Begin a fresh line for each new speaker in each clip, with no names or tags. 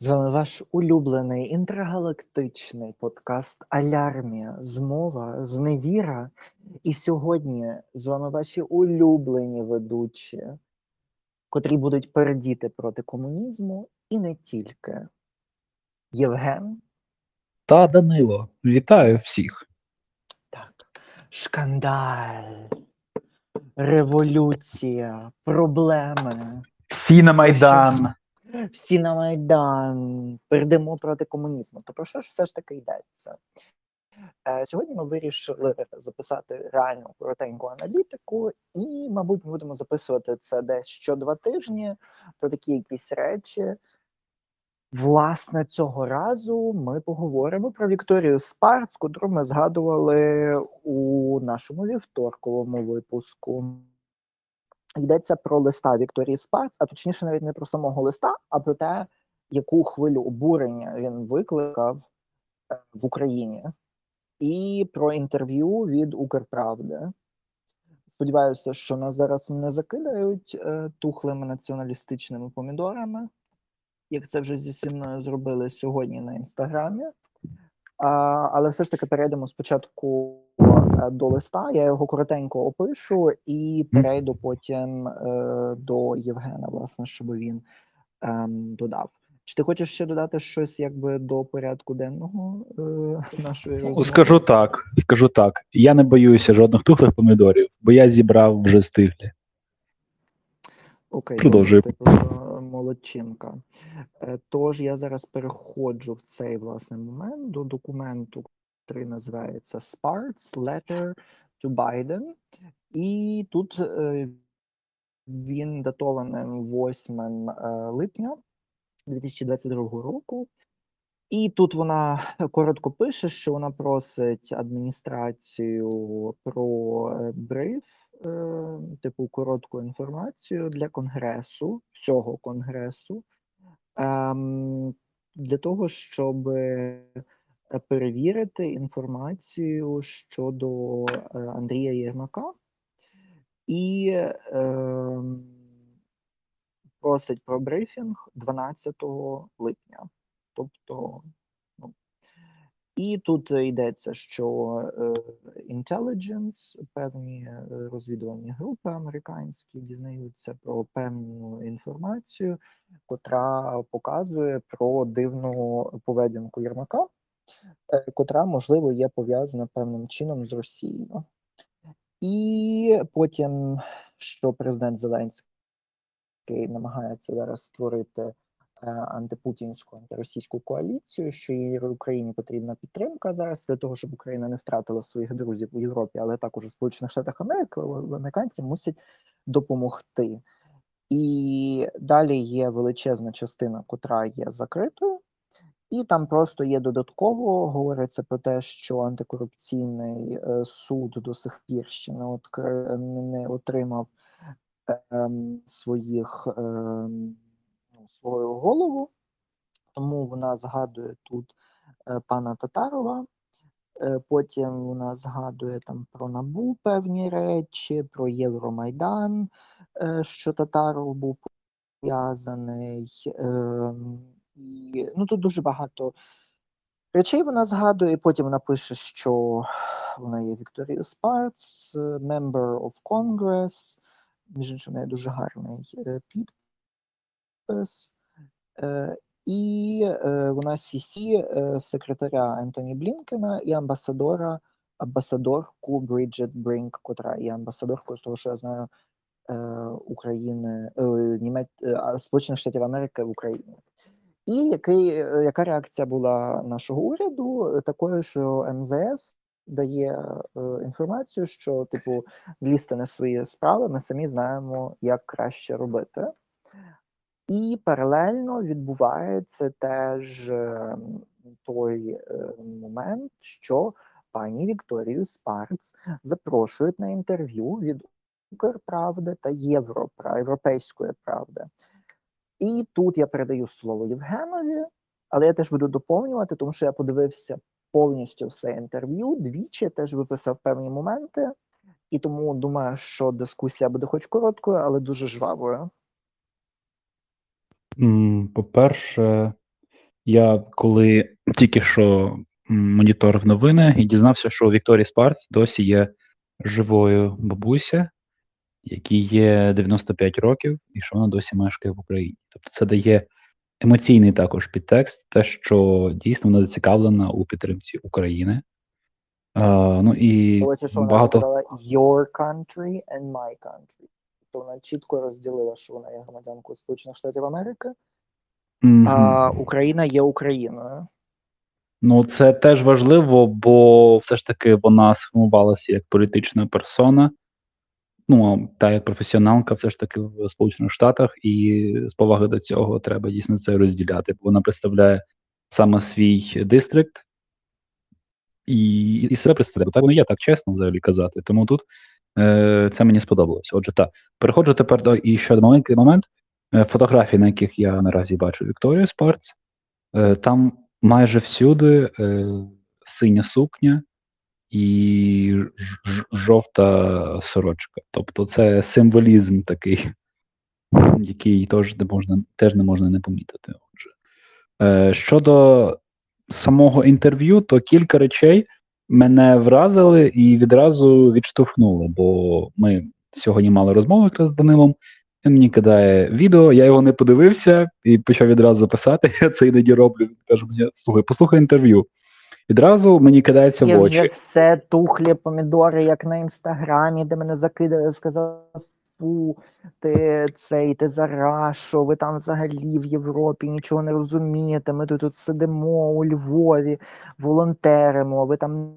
З вами ваш улюблений інтергалактичний подкаст Алярмія, Змова, Зневіра. І сьогодні з вами ваші улюблені ведучі, котрі будуть передіти проти комунізму і не тільки. Євген,
Та Данило, вітаю всіх.
так, шкандаль, революція, проблеми.
Всі на Майдан.
Всі на Майдан, перейдемо проти комунізму. То про що ж все ж таки йдеться? Е, Сьогодні ми вирішили записати реальну коротеньку аналітику, і, мабуть, ми будемо записувати це десь що два тижні про такі якісь речі. Власне, цього разу ми поговоримо про Вікторію Спарц, котру ми згадували у нашому вівторковому випуску. Йдеться про листа Вікторії Спарц, а точніше, навіть не про самого листа, а про те, яку хвилю обурення він викликав е, в Україні, і про інтерв'ю від Укрправди. Сподіваюся, що нас зараз не закидають е, тухлими націоналістичними помідорами, як це вже зі мною зробили сьогодні на інстаграмі. Але все ж таки перейдемо спочатку е, до листа. Я його коротенько опишу і перейду потім е, до Євгена, власне, щоб він ем, додав. Чи ти хочеш ще додати щось якби до порядку денного е, нашої розмови?
Скажу так, скажу так. Я не боюся жодних тухлих помідорів, бо я зібрав вже стиглі.
Окей,
Продовжуй.
ти просто молодчинка. Е, Тож я зараз переходжу в цей власне момент до документу, який називається Sparks Letter to Biden. І тут е, він датованим 8 е, липня 2022 року. І тут вона коротко пише, що вона просить адміністрацію про бриф, типу коротку інформацію для конгресу, всього конгресу, ем, для того, щоб е, перевірити інформацію щодо е, Андрія Єрмака і ем, просить про брифінг 12 липня. Тобто, і тут йдеться, що е, intelligence, певні е, розвідувальні групи американські дізнаються про певну інформацію, котра показує про дивну поведінку Єрмака, е, котра, можливо, є пов'язана певним чином з Росією. І потім, що президент Зеленський намагається зараз створити е, антипутінську антиросійську коаліцію, що їй Україні потрібна підтримка зараз для того, щоб Україна не втратила своїх друзів у Європі, але також у Сполучених Штатах Америки американці мусять допомогти. І далі є величезна частина, котра є закритою, і там просто є додатково говориться про те, що антикорупційний е, суд до сих пір ще не, откри... не отримав ем, своїх ем, свою голову, тому вона згадує тут е, пана Татарова. Е, Потім вона згадує там про набу певні речі, про Євромайдан, е, що Татаров був пов'язаний. ем, ну тут дуже багато речей вона згадує. Потім вона пише, що вона є Вікторією Спарц, Member of Congress. Між іншим, неї дуже гарний е, підпис. Е, І е, вона CC е, секретаря Ентоні Блінкена і амбасадора, амбасадорку Бриджит Брінк, котра є амбасадоркою з того, що я знаю України, Німець, Сполучених Штатів Америки в Україні. І який, яка реакція була нашого уряду? Такою, що МЗС дає інформацію, що типу лізти на свої справи, ми самі знаємо, як краще робити. І паралельно відбувається теж е, той е, момент, що пані Вікторію Спарц запрошують на інтерв'ю від Укрправди та Європра, Європейської правди. І тут я передаю слово Євгенові, але я теж буду доповнювати, тому що я подивився повністю все інтерв'ю, двічі теж виписав певні моменти, і тому думаю, що дискусія буде хоч короткою, але дуже жвавою.
По-перше, Я коли тільки що моніторив новини і дізнався, що у Вікторії Спарц досі є живою бабуся, якій є 95 років, і що вона досі мешкає в Україні. Тобто це дає емоційний також підтекст, те, що дійсно вона зацікавлена у підтримці України. А, ну і
Коротше, що вона
багато
сказала your country and my country. Тобто вона чітко розділила, що вона є громадянкою Сполучених Штатів Америки,
Мгм.
а Україна є Україною.
Ну, це теж важливо, бо все ж таки вона сформувалася як політична персона, ну, та як професіоналка, все ж таки в Сполучених Штатах, і з поваги до цього треба дійсно це розділяти. Бо вона представляє саме свій дистрикт і, і себе представляє. Бо так воно є, так чесно взагалі казати. Тому тут це мені сподобалося. Отже, так. Переходжу тепер до і ще маленький момент. Фотографії, на яких я наразі бачу Вікторію Спарц, там майже всюди синя сукня і жовта сорочка. Тобто це символізм такий, який теж не можна, теж не можна не помітити. Отже. Щодо самого інтерв'ю, то кілька речей мене вразили і відразу відштовхнули, бо ми сьогодні мали розмову якраз з Данилом. Він мені кидає відео, я його не подивився і почав відразу писати. Я це іноді роблю. Він каже мені: слухай, послухай інтерв'ю. Відразу мені кидається
Є
в
вже все тухлі помідори, як на інстаграмі, де мене закидали, сказали, фу, ти цей, ти за рашу, ви там взагалі в Європі нічого не розумієте. Ми тут, тут сидимо у Львові, волонтеримо, ви там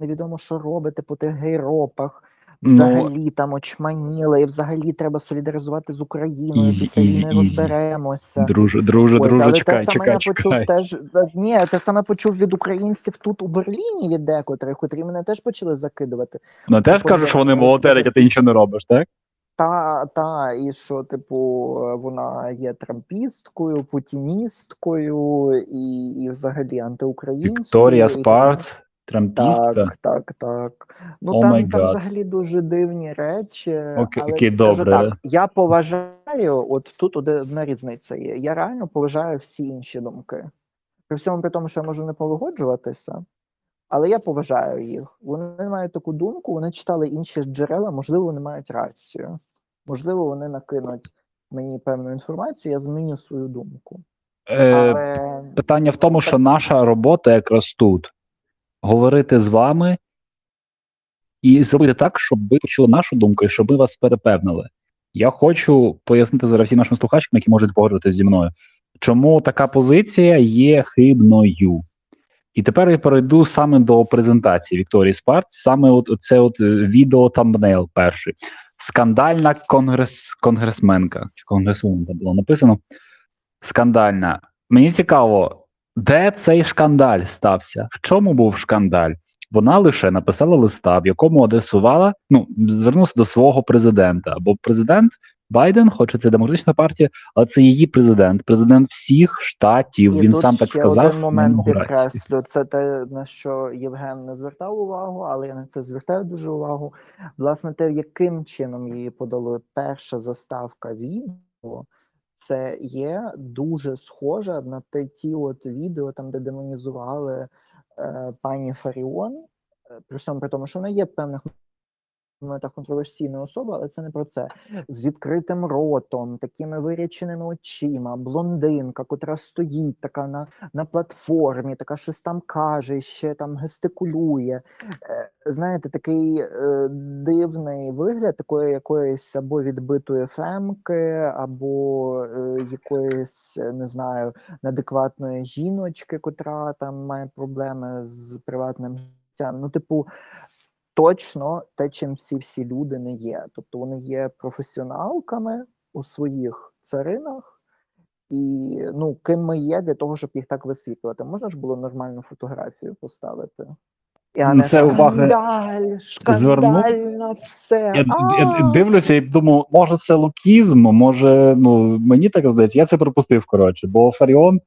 невідомо, що робите по тих гейропах.
Ну,
Взагалі там очманіли, і взагалі треба солідаризувати з Україною.
Easy,
Після easy,
easy.
розберемося.
Друже, друже,
Ой,
друже,
але
чекай,
те саме
чекай,
я почув
чекай.
теж. Ні, те саме почув від українців тут у Берліні від декотрих, котрі мене теж почали закидувати.
Ну теж кажуть, що вони волонтерять, а ти нічого не робиш, так?
Та, та, і що, типу, е, вона є трампісткою, путіністкою і, і взагалі антиукраїнською.
Вікторія Спарц, трампістка.
Так, так, так. Ну
О
там, там взагалі дуже дивні речі.
Окей,
але скажу
добре.
Так, я поважаю, от тут одна різниця є. Я реально поважаю всі інші думки. При всьому при тому, що я можу не погоджуватися, але я поважаю їх. Вони мають таку думку, вони читали інші джерела, можливо, вони мають рацію. Можливо, вони накинуть мені певну інформацію, я зміню свою думку.
Е,
Але
Питання в тому, що наша робота якраз тут говорити з вами і зробити так, щоб ви почули нашу думку і щоб ми вас перепевнили. Я хочу пояснити зараз всім нашим слухачкам, які можуть погоджуватися зі мною, чому така позиція є хибною. І тепер я перейду саме до презентації Вікторії Спарц, саме от це от е, відео тамбнейл перший. Скандальна конгрес, конгресменка чи конгресвуменка було написано. Скандальна. Мені цікаво, де цей шкандаль стався? В чому був шкандаль? Вона лише написала листа, в якому адресувала, ну, звернулася до свого президента. Бо президент Байден, хоче це демократична партія, але це її президент, президент всіх штатів.
І
Він
тут
сам так
ще
сказав.
Один момент підкреслю. Це те, на що Євген не звертав увагу, але я на це звертаю дуже увагу. Власне, те, яким чином її подали перша заставка відео, це є дуже схоже на те ті от відео, там, де демонізували е, пані Фаріон. Е, При всьому при тому, що вона є в певних моментах контроверсійна особа, але це не про це. З відкритим ротом, такими виряченими очима, блондинка, котра стоїть така на, на платформі, така щось там каже, ще там гестикулює. Е, Знаєте, такий е, дивний вигляд такої якоїсь або відбитої фемки, або е, якоїсь, не знаю, неадекватної жіночки, котра там має проблеми з приватним життям. Ну, типу, точно те, чим всі всі люди не є. Тобто вони є професіоналками у своїх царинах, і ну, ким ми є для того, щоб їх так висвітлювати. Можна ж було нормальну фотографію поставити. І, а
Ну,
не
це уваги
шкандаль,
звернув.
шкандально все.
Я, я дивлюся і думаю, може це лукізм, може, ну мені так здається, я це пропустив коротше, бо Фаріон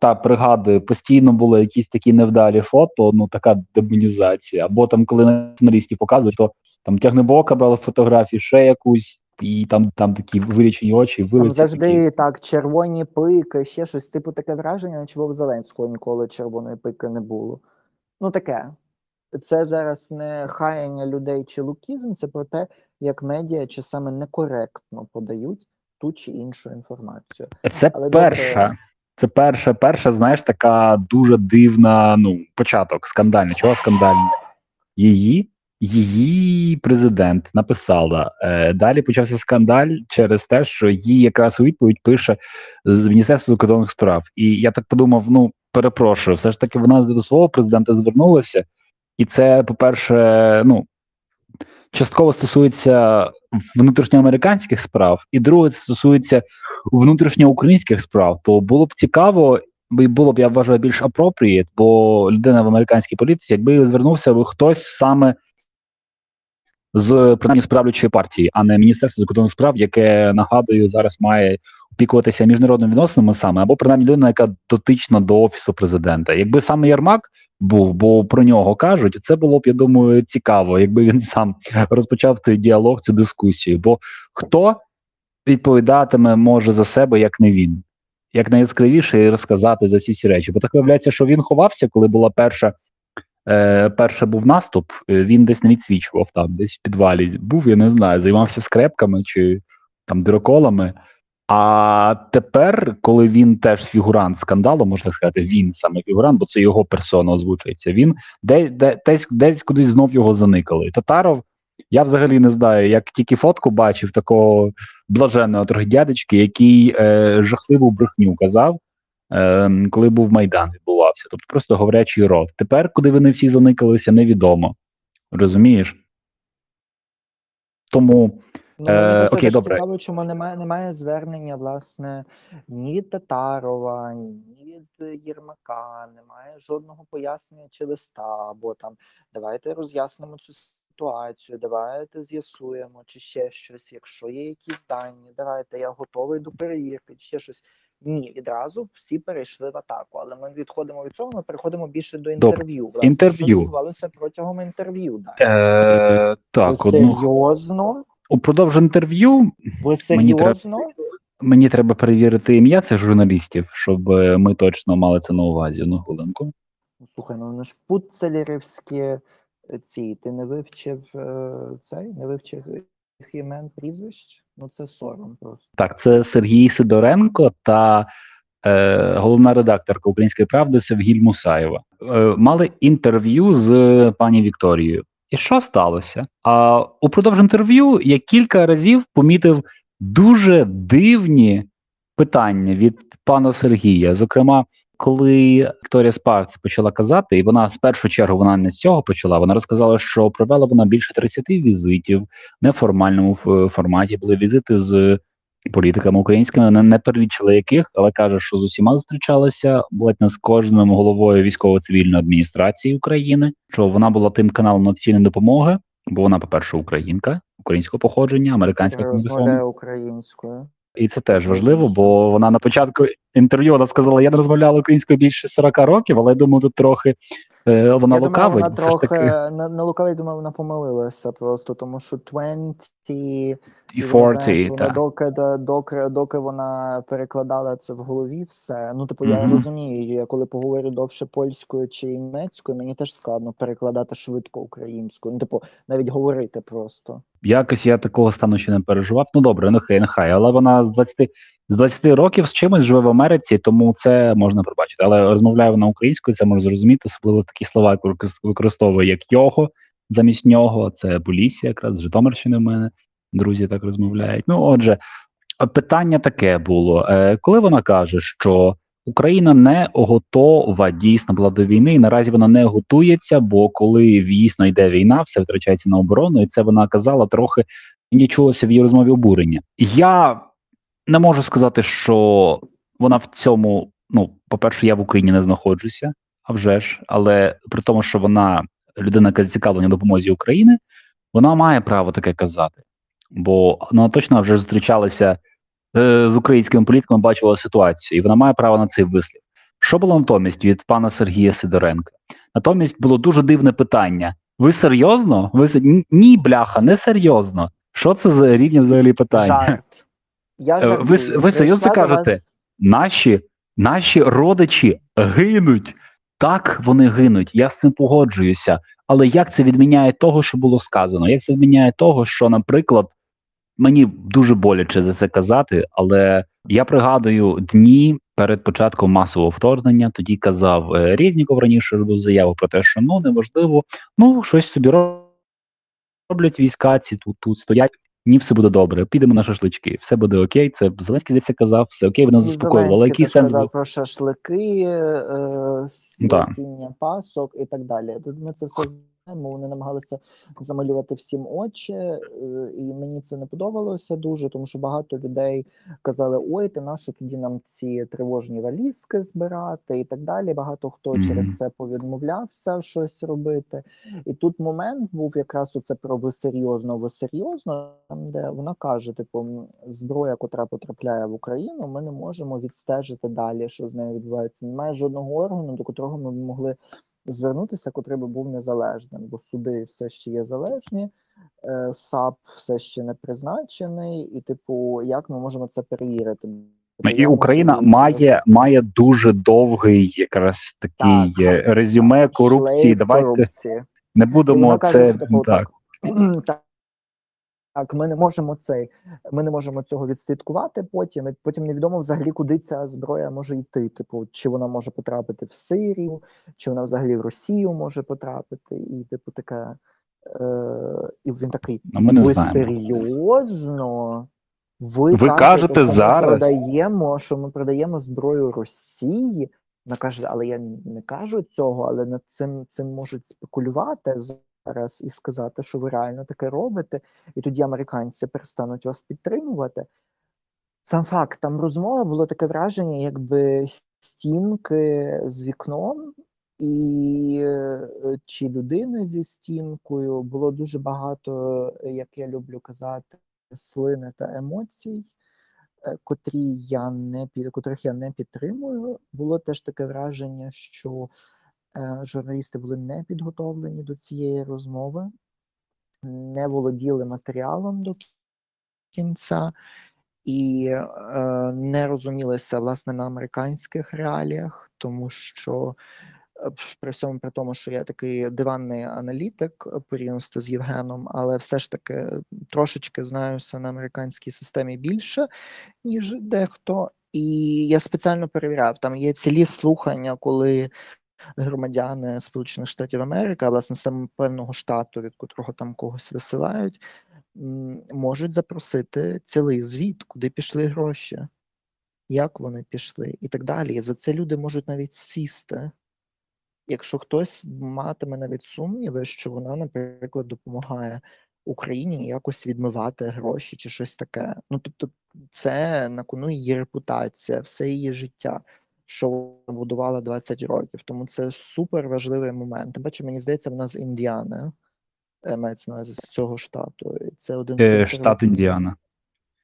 та пригадую, постійно були якісь такі невдалі фото, ну така демонізація. Або там, коли націоналістів показують, то там тягнебока брали фотографії, ще якусь і там там такі вирічені очі,
Там завжди
такі.
так, червоні пики, ще щось, типу таке враження, наче в Зеленського ніколи червоної пики не було. Ну таке. Це зараз не хаяння людей чи лукізм, це про те, як медіа часами некоректно подають ту чи іншу інформацію.
Це
Але добре.
Це перша, перша, знаєш, така дуже дивна, ну, початок скандальний. Чого скандальний? Її, її президент написала. Е, далі почався скандаль через те, що їй якраз у відповідь пише з Міністерства закордонних справ. І я так подумав: ну, перепрошую, все ж таки вона до свого президента звернулася, і це, по-перше, ну. Частково стосується внутрішньоамериканських справ, і друге, це стосується внутрішньоукраїнських справ, то було б цікаво, і було б, я вважаю, більш appropriate, бо людина в американській політиці, якби звернувся би хтось саме з принаймні з партії, а не Міністерство закордонних справ, яке нагадую зараз має опікуватися міжнародними відносинами саме, або принаймні людина, яка дотична до офісу президента. Якби саме Ярмак був, бо про нього кажуть, це було б, я думаю, цікаво, якби він сам розпочав цей діалог, цю дискусію. Бо хто відповідатиме може за себе, як не він, як найяскравіше розказати за ці всі речі. Бо так виявляється, що він ховався, коли була перша. Е, перше був наступ, е, він десь не відсвічував там, десь в підвалі був, я не знаю, займався скрепками чи там дироколами. А тепер, коли він теж фігурант скандалу, можна сказати, він саме фігурант, бо це його персона озвучується. Він де, де, десь, десь кудись знов його заникали. Татаров, я взагалі не знаю, як тільки фотку бачив такого блаженного трохи дядечки, який е, жахливу брехню казав, е, коли був Майдан відбувався. Тобто просто говорячий рот. Тепер, куди вони всі заникалися, невідомо. Розумієш? Тому.
Ну,
Е, окей, добре.
цікаво, чому немає, немає звернення, власне, ні від Татарова, ні від Єрмака, немає жодного пояснення чи листа, або там давайте роз'яснимо цю ситуацію, давайте з'ясуємо, чи ще щось, якщо є якісь дані, давайте я готовий до перевірки, чи ще щось. Ні, відразу всі перейшли в атаку. Але ми відходимо від цього, ми переходимо більше до інтерв'ю. Власне,
Інтерв'ю.
відбувалося протягом інтерв'ю. Далі.
Е, так,
Ви серйозно?
упродовж інтерв'ю
Ви
Мені треба-
серйозно?
мені треба перевірити ім'я цих журналістів, щоб е, ми точно мали це на увазі. Одну хвилинку.
Ну, Слухай, ну вони ж путцелерівські е, ці. Ти не вивчив е, цей, не вивчив їх імен прізвищ? Ну це сором просто.
Так, це Сергій Сидоренко та е, головна редакторка Української правди Севгіль Мусаєва. Е, мали інтерв'ю з пані Вікторією. І що сталося? А упродовж інтерв'ю я кілька разів помітив дуже дивні питання від пана Сергія. Зокрема, коли Вікторія Спарц почала казати, і вона з першу чергу вона не з цього почала. Вона розказала, що провела вона більше 30 візитів в неформальному ф- форматі. Були візити з політиками українськими. Вона не перелічила яких, але каже, що з усіма зустрічалася ледь не з кожним головою військово-цивільної адміністрації України. Що вона була тим каналом офіційної допомоги, бо вона, по-перше, українка, українського походження, американська конгресвомен.
українською.
І це теж важливо, бо вона на початку інтерв'ю вона сказала: я не розмовляла українською більше 40 років, але я думаю, тут трохи вона
Я
лукавить.
думаю, вона трохи
таки
не, не лукавить, думаю, вона помилилася просто, тому що 20
і
ти знаєш,
40,
вона
так.
доки, доки, доки вона перекладала це в голові, все. Ну, типу, я розумію, я коли поговорю довше польською чи німецькою, мені теж складно перекладати швидко українською. Ну, типу, навіть говорити просто.
Якось я такого стану ще не переживав. Ну добре, нехай, нехай. Але вона з 20, з 20 років з чимось живе в Америці, тому це можна пробачити. Але розмовляє вона українською, це можна зрозуміти, особливо такі слова, як використ- використовує як його замість нього. Це Полісся, якраз з Житомирщини в мене. Друзі так розмовляють. Ну, отже, питання таке було: е, коли вона каже, що Україна не готова дійсно була до війни, і наразі вона не готується, бо коли дійсно йде війна, все витрачається на оборону, і це вона казала трохи мені чулося в її розмові обурення. Я не можу сказати, що вона в цьому. Ну, по-перше, я в Україні не знаходжуся, а вже ж, але при тому, що вона людина, яка зацікавлена допомозі України, вона має право таке казати. Бо вона точно вже зустрічалася е, з українськими політиками, бачила ситуацію, і вона має право на цей вислів. Що було натомість від пана Сергія Сидоренка? Натомість було дуже дивне питання: ви серйозно? Ви Ні, бляха, не серйозно. Що це за рівні взагалі питання?
Жарт. Я
Е, Ви, ви серйозно
до вас-
кажете? Наші, наші родичі гинуть. Так, вони гинуть. Я з цим погоджуюся. Але як це відміняє того, що було сказано? Як це відміняє того, що, наприклад, мені дуже боляче за це казати, але я пригадую дні перед початком масового вторгнення. Тоді казав е, Резніков раніше робив заяву про те, що ну неважливо, ну щось собі роблять війська, ці тут, тут стоять. Ні, все буде добре. Підемо на шашлички. Все буде окей. Це Зеленський здається казав, все окей, воно заспокоювало. Але який сенс був?
про шашлики, е,
Да.
пасок і так далі. Тут ми це все. Вони намагалися замалювати всім очі, е, і мені це не подобалося дуже, тому що багато людей казали: ой, ти нащо тоді нам ці тривожні валізки збирати і так далі. Багато хто
Мгм.
через це повідмовлявся щось робити. І тут момент був якраз оце про ви серйозно, ви серйозно, там де вона каже: типу, зброя, котра потрапляє в Україну, ми не можемо відстежити далі, що з нею відбувається. Немає жодного органу, до котрого ми могли звернутися, котрий би був незалежним, бо суди все ще є залежні. е, САП все ще не призначений, і, типу, як ми можемо це перевірити?
І Україна має, має дуже довгий якраз такий
Так.
е, резюме корупції. Давайте
корупції.
не будемо це
що, типу,
так.
так. Так, ми не можемо цей, ми не можемо цього відслідкувати потім. І потім невідомо взагалі, куди ця зброя може йти. Типу, чи вона може потрапити в Сирію, чи вона взагалі в Росію може потрапити, і типу таке. Е, і він такий:
ми не
ви
знаємо.
серйозно? Ви,
Ви кажете
що Ми продаємо, що ми продаємо зброю Росії. Вона каже, але я не кажу цього, але над цим цим можуть спекулювати зараз і сказати, що ви реально таке робите, і тоді американці перестануть вас підтримувати. Сам факт, там розмова було таке враження, якби стінки з вікном, і е, чи людини зі стінкою було дуже багато, е, як я люблю казати, слини та емоцій, е, котрі я не під котрих я не підтримую. Було теж таке враження, що журналісти були не підготовлені до цієї розмови, не володіли матеріалом до кінця і е, не розумілися власне на американських реаліях, тому що е, при всьому при тому, що я такий диванний аналітик е, порівняно з Євгеном, але все ж таки трошечки знаюся на американській системі більше, ніж дехто. І я спеціально перевіряв, там є цілі слухання, коли громадяни Сполучених Штатів Америки, а власне саме певного штату, від котрого там когось висилають, можуть запросити цілий звіт, куди пішли гроші, як вони пішли, і так далі. І за це люди можуть навіть сісти. Якщо хтось матиме навіть сумніви, що вона, наприклад, допомагає Україні якось відмивати гроші чи щось таке. Ну тобто, це на кону її репутація, все її життя, що вона будувала 20 років. Тому це супер важливий момент. Тим паче, мені здається, вона з Індіани е, мається на увазі з цього штату. І це один з
Е, штат Індіана.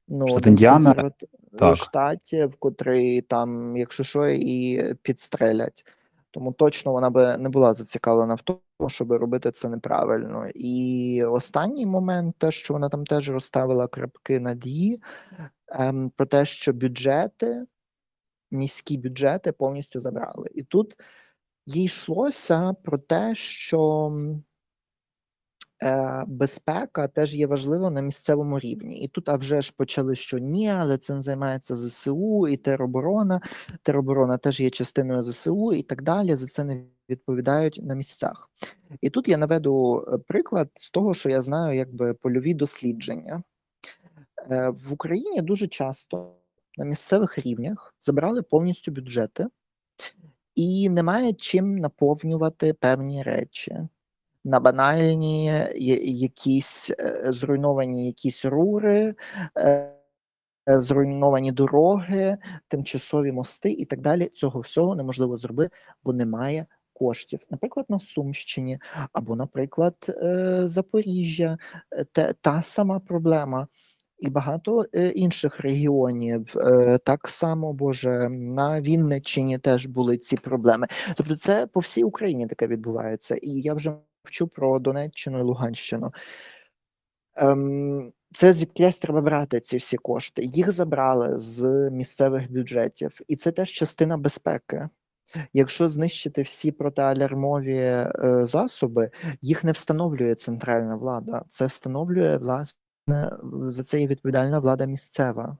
Ну,
Штат Індіана, так.
штатів, котрий там, якщо що, і підстрелять. Тому точно вона би не була зацікавлена в тому, щоб робити це неправильно. І останній момент, те, що вона там теж розставила крапки над «і», ем, про те, що бюджети, міські бюджети повністю забрали. І тут їй йшлося про те, що е, безпека теж є важлива на місцевому рівні. І тут а вже ж почали, що ні, але цим займається ЗСУ і тероборона. Тероборона теж є частиною ЗСУ і так далі. За це не відповідають на місцях. І тут я наведу е, приклад з того, що я знаю, якби польові дослідження. Е, В Україні дуже часто на місцевих рівнях забрали повністю бюджети, і немає чим наповнювати певні речі. На банальні якісь е, зруйновані якісь рури, е, е, зруйновані дороги, тимчасові мости і так далі. Цього всього неможливо зробити, бо немає коштів. Наприклад, на Сумщині, або, наприклад, Запоріжжя, та сама проблема. І багато е, інших регіонів е, так само, боже, на Вінниччині теж були ці проблеми. Тобто, це по всій Україні таке відбувається. І я вже мовчу про Донеччину і Луганщину. Ем, це звідкись треба брати ці всі кошти. Їх забрали з місцевих бюджетів, і це теж частина безпеки. Якщо знищити всі протиалярмові е, засоби, їх не встановлює центральна влада. Це встановлює власне за це є відповідальна влада місцева.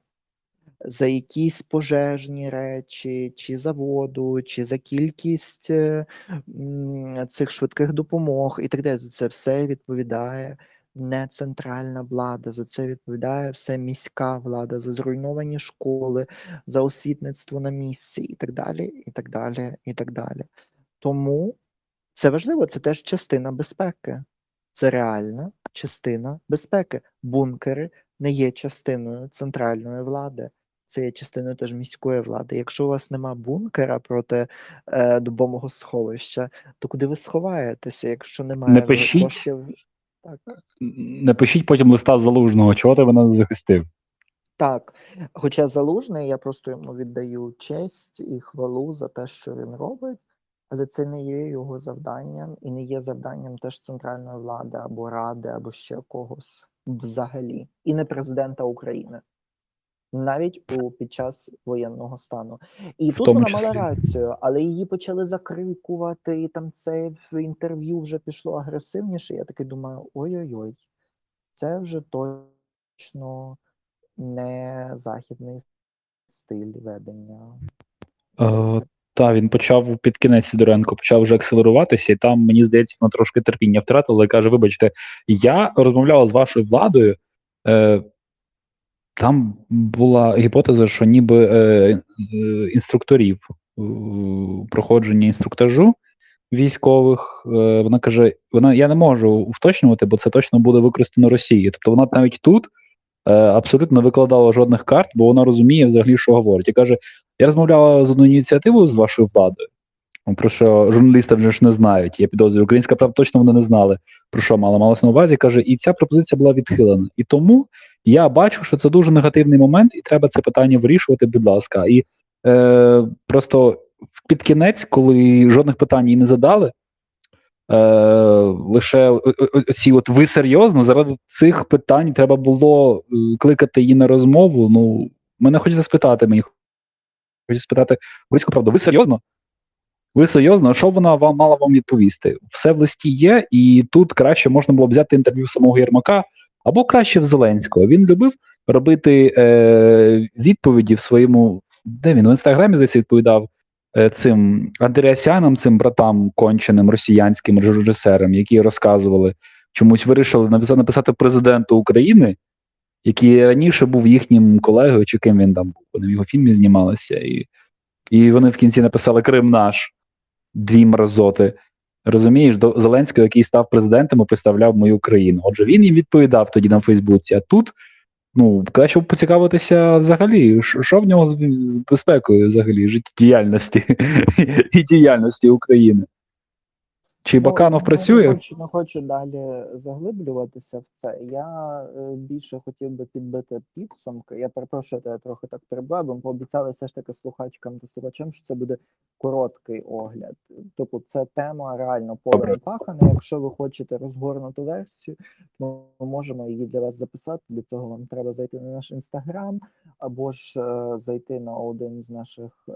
За якісь пожежні речі, чи за воду, чи за кількість е, цих швидких допомог і так далі. За це все відповідає не центральна влада, за це відповідає все міська влада, за зруйновані школи, за освітництво на місці і так далі, і так далі, і так далі. Тому це важливо, це теж частина безпеки. Це реальна частина безпеки. Бункери не є частиною центральної влади. Це є частиною теж міської влади. Якщо у вас нема бункера проти е, добового сховища, то куди ви сховаєтеся, якщо немає
Не пишіть.
коштів? Так.
Не пишіть потім листа залужного, чого ти мене захистив.
Так, хоча залужний, я просто йому віддаю честь і хвалу за те, що він робить, але це не є його завданням і не є завданням теж центральної влади або ради, або ще когось взагалі, і не президента України. Навіть у під час воєнного стану, і
В
тут вона мала рацію, але її почали закрикувати, і там це в інтерв'ю вже пішло агресивніше. Я таки думаю: ой-ой-ой, це вже точно не західний стиль ведення.
Та, він почав під кінець Сидоренко, почав вже акселеруватися, і там, мені здається, воно трошки терпіння втратило і каже: вибачте, я розмовляла з вашою владою. Е, там була гіпотеза, що ніби е, е, інструкторів е, проходження інструктажу військових. Е, вона каже: вона я не можу уточнювати, бо це точно буде використано Росією. Тобто вона навіть тут абсолютно не викладала жодних карт, бо вона розуміє взагалі, що говорить. І каже: я розмовляла з одною ініціативою з вашою владою. Про що журналісти вже ж не знають. Я підозрюю, українська правда точно вони не знали, про що мала малося на увазі. Каже, і ця пропозиція була відхилена. І тому я бачу, що це дуже негативний момент, і треба це питання вирішувати, будь ласка. І е, просто під кінець, коли жодних питань їй не задали, е, лише ці от ви серйозно, заради цих питань треба було е, кликати її на розмову. Ну, мене хочеться спитати, мені хочеться спитати українську правду, ви серйозно? Ви серйозно, що вона вам мала вам відповісти? Все в листі є, і тут краще можна було взяти інтерв'ю самого Єрмака або краще в Зеленського. Він любив робити е, відповіді в своєму. Де він в інстаграмі здається, відповідав е, цим Андреасянам, цим братам конченим росіянським режисерам, які розказували, чомусь вирішили написати президенту України, який раніше був їхнім колегою, чи ким він там був. Вони в його фільмі знімалися, і, і вони в кінці написали Крим наш дві мразоти. Розумієш, до Зеленського, який став президентом, і представляв мою країну. Отже, він їм відповідав тоді на Фейсбуці. А тут ну краще поцікавитися взагалі, що в нього з, безпекою взагалі життєдіяльності і діяльності України. Чи Баканов
ну,
працює?
Не хочу, не хочу далі заглиблюватися в це. Я е, більше хотів би підбити підсумки. Я перепрошую, я трохи так перебуваю, бо ми пообіцяли все ж таки слухачкам та слухачам, що це буде короткий огляд. Тобто, це тема реально полем пахана. Якщо ви хочете розгорнуту версію, то ми можемо її для вас записати. Для цього вам треба зайти на наш інстаграм або ж е, зайти на один з наших. Е,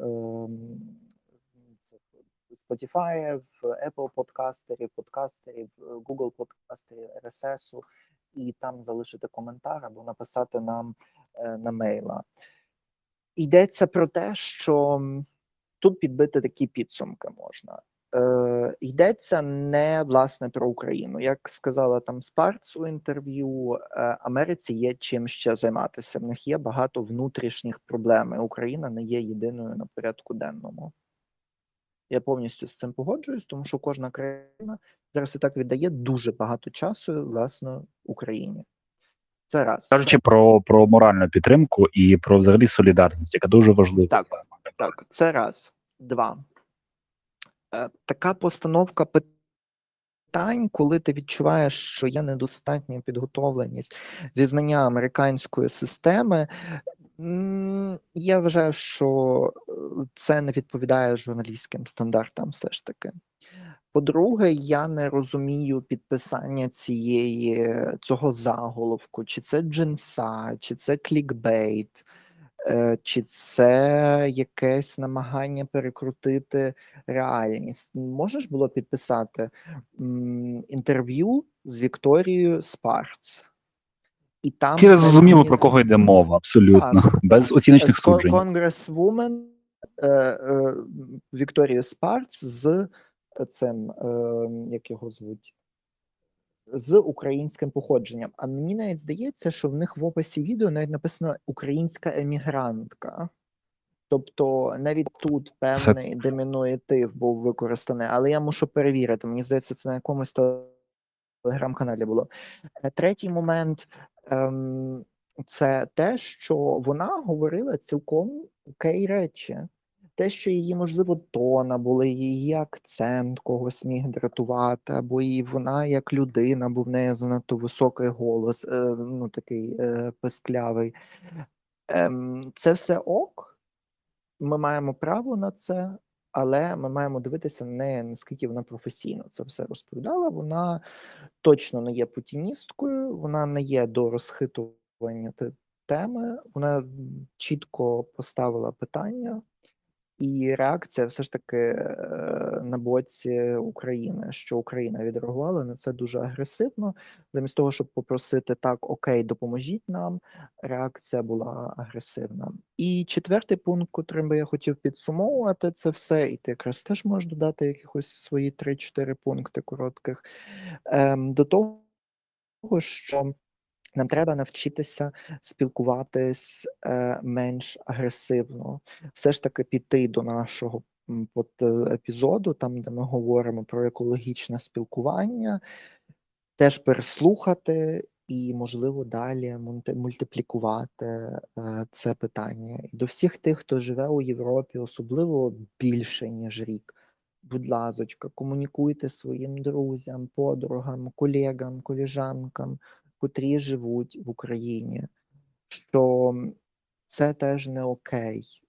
Spotify, в Apple подкастерів, подкастерів, Google подкастерів, RSS, і там залишити коментар або написати нам е, на мейла. Йдеться про те, що тут підбити такі підсумки можна. Е, Йдеться не власне про Україну. Як сказала там Спарц у інтерв'ю, е, Америці є чим ще займатися. В них є багато внутрішніх проблем. Україна не є єдиною на порядку денному. Я повністю з цим погоджуюсь, тому що кожна країна зараз і так віддає дуже багато часу власне Україні. Це раз
кажучи про про моральну підтримку і про взагалі солідарність, яка дуже важлива.
Так, так, це раз. Два. Е, така постановка питань, коли ти відчуваєш, що є недостатня підготовленість зі знання американської системи, я вважаю, що е, це не відповідає журналістським стандартам все ж таки. По-друге, я не розумію підписання цієї цього заголовку, чи це джинса, чи це клікбейт, е, чи це якесь намагання перекрутити реальність. Можеш було підписати інтерв'ю з Вікторією Спарц? І там
Всі зрозуміло, про кого йде мова, абсолютно. Без оціночних
Кон-
суджень.
Конгресвумен е, е, Вікторію Спарц з цим, е, як його звуть, з українським походженням. А мені навіть здається, що в них в описі відео навіть написано українська емігрантка. Тобто навіть тут певний демінуїтив був використаний, але я мушу перевірити. Мені здається, це на якомусь телеграм-каналі було. Е, Третій момент це те, що вона говорила цілком окей речі. Те, що її, можливо, тона були, її акцент когось міг дратувати, або і вона як людина, бо в неї занадто високий голос, е, ну такий е, писклявий. Ем, це все ок. Ми маємо право на це, але ми маємо дивитися не наскільки вона професійно це все розповідала. Вона точно не є путіністкою, вона не є до розхитування теми. Вона чітко поставила питання, і реакція все ж таки е, на боці України, що Україна відреагувала на це дуже агресивно. Замість того, щоб попросити так, окей, допоможіть нам. Реакція була агресивна. І четвертий пункт, котрим би я хотів підсумовувати це все, і ти якраз теж можеш додати якихось свої 3-4 пункти коротких. Ем, до того, що нам треба навчитися спілкуватись е, менш агресивно, все ж таки піти до нашого от, е, епізоду, там де ми говоримо про екологічне спілкування, теж переслухати і, можливо, далі мультиплікувати е, це питання. І до всіх тих, хто живе у Європі, особливо більше, ніж рік. Будь ласочка, комунікуйте своїм друзям, подругам, колегам, коліжанкам, котрі живуть в Україні, що це теж не окей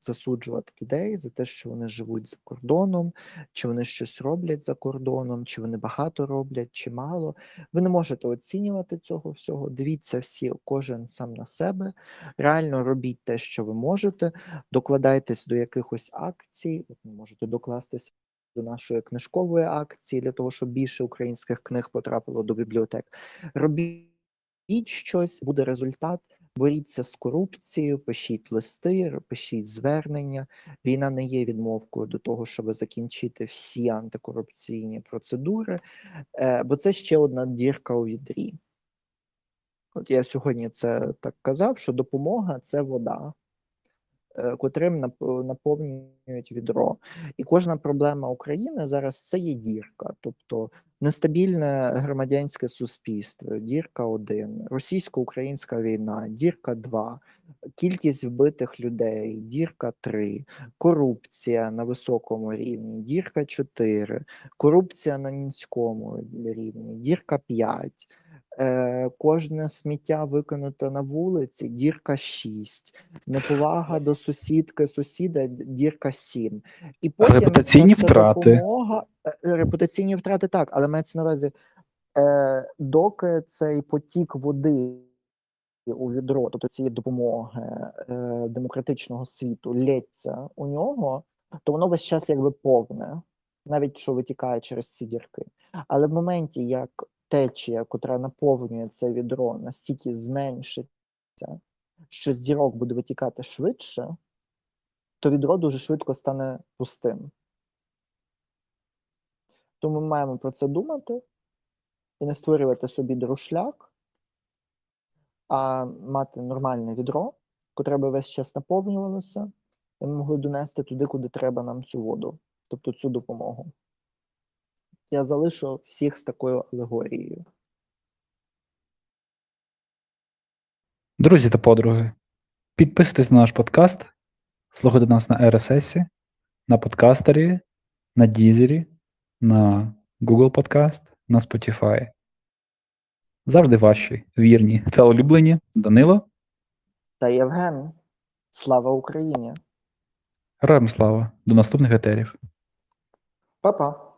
засуджувати людей за те, що вони живуть за кордоном, чи вони щось роблять за кордоном, чи вони багато роблять, чи мало. Ви не можете оцінювати цього всього. Дивіться всі, кожен сам на себе. Реально робіть те, що ви можете, докладайтесь до якихось акцій. Ви можете докластися до нашої книжкової акції для того, щоб більше українських книг потрапило до бібліотек. Робіть щось, буде результат. Боріться з корупцією, пишіть листи, пишіть звернення. Війна не є відмовкою до того, щоб закінчити всі антикорупційні процедури, е, бо це ще одна дірка у відрі. От я сьогодні це так казав, що допомога це вода, котрим нап- наповнюють відро. І кожна проблема України зараз це є дірка, тобто нестабільне громадянське суспільство, дірка 1, російсько-українська війна, дірка 2, кількість вбитих людей, дірка 3, корупція на високому рівні, дірка 4, корупція на низькому рівні, дірка 5. Е, кожне сміття викинуте на вулиці, дірка 6, неповага до сусідки, сусіда, дірка 7. І потім
Репутаційні втрати.
допомога, е, репутаційні втрати так, але мається на увазі, е, доки цей потік води у відро, тобто цієї допомоги е, демократичного світу лється у нього, то воно весь час якби повне, навіть що витікає через ці дірки. Але в моменті, як течія, котра наповнює це відро, настільки зменшиться, що з дірок буде витікати швидше, то відро дуже швидко стане пустим. Тому ми маємо про це думати і не створювати собі друшляк, а мати нормальне відро, котре би весь час наповнювалося, і ми могли донести туди, куди треба нам цю воду, тобто цю допомогу. Я залишу всіх з такою алегорією.
Друзі та подруги, підписуйтесь на наш подкаст, слухайте нас на RSS, на подкастері, на Дізері, на Google Podcast, на Spotify. Завжди ваші вірні та улюблені Данило.
Та Євген, слава Україні!
Героям слава! До наступних етерів!
Па-па!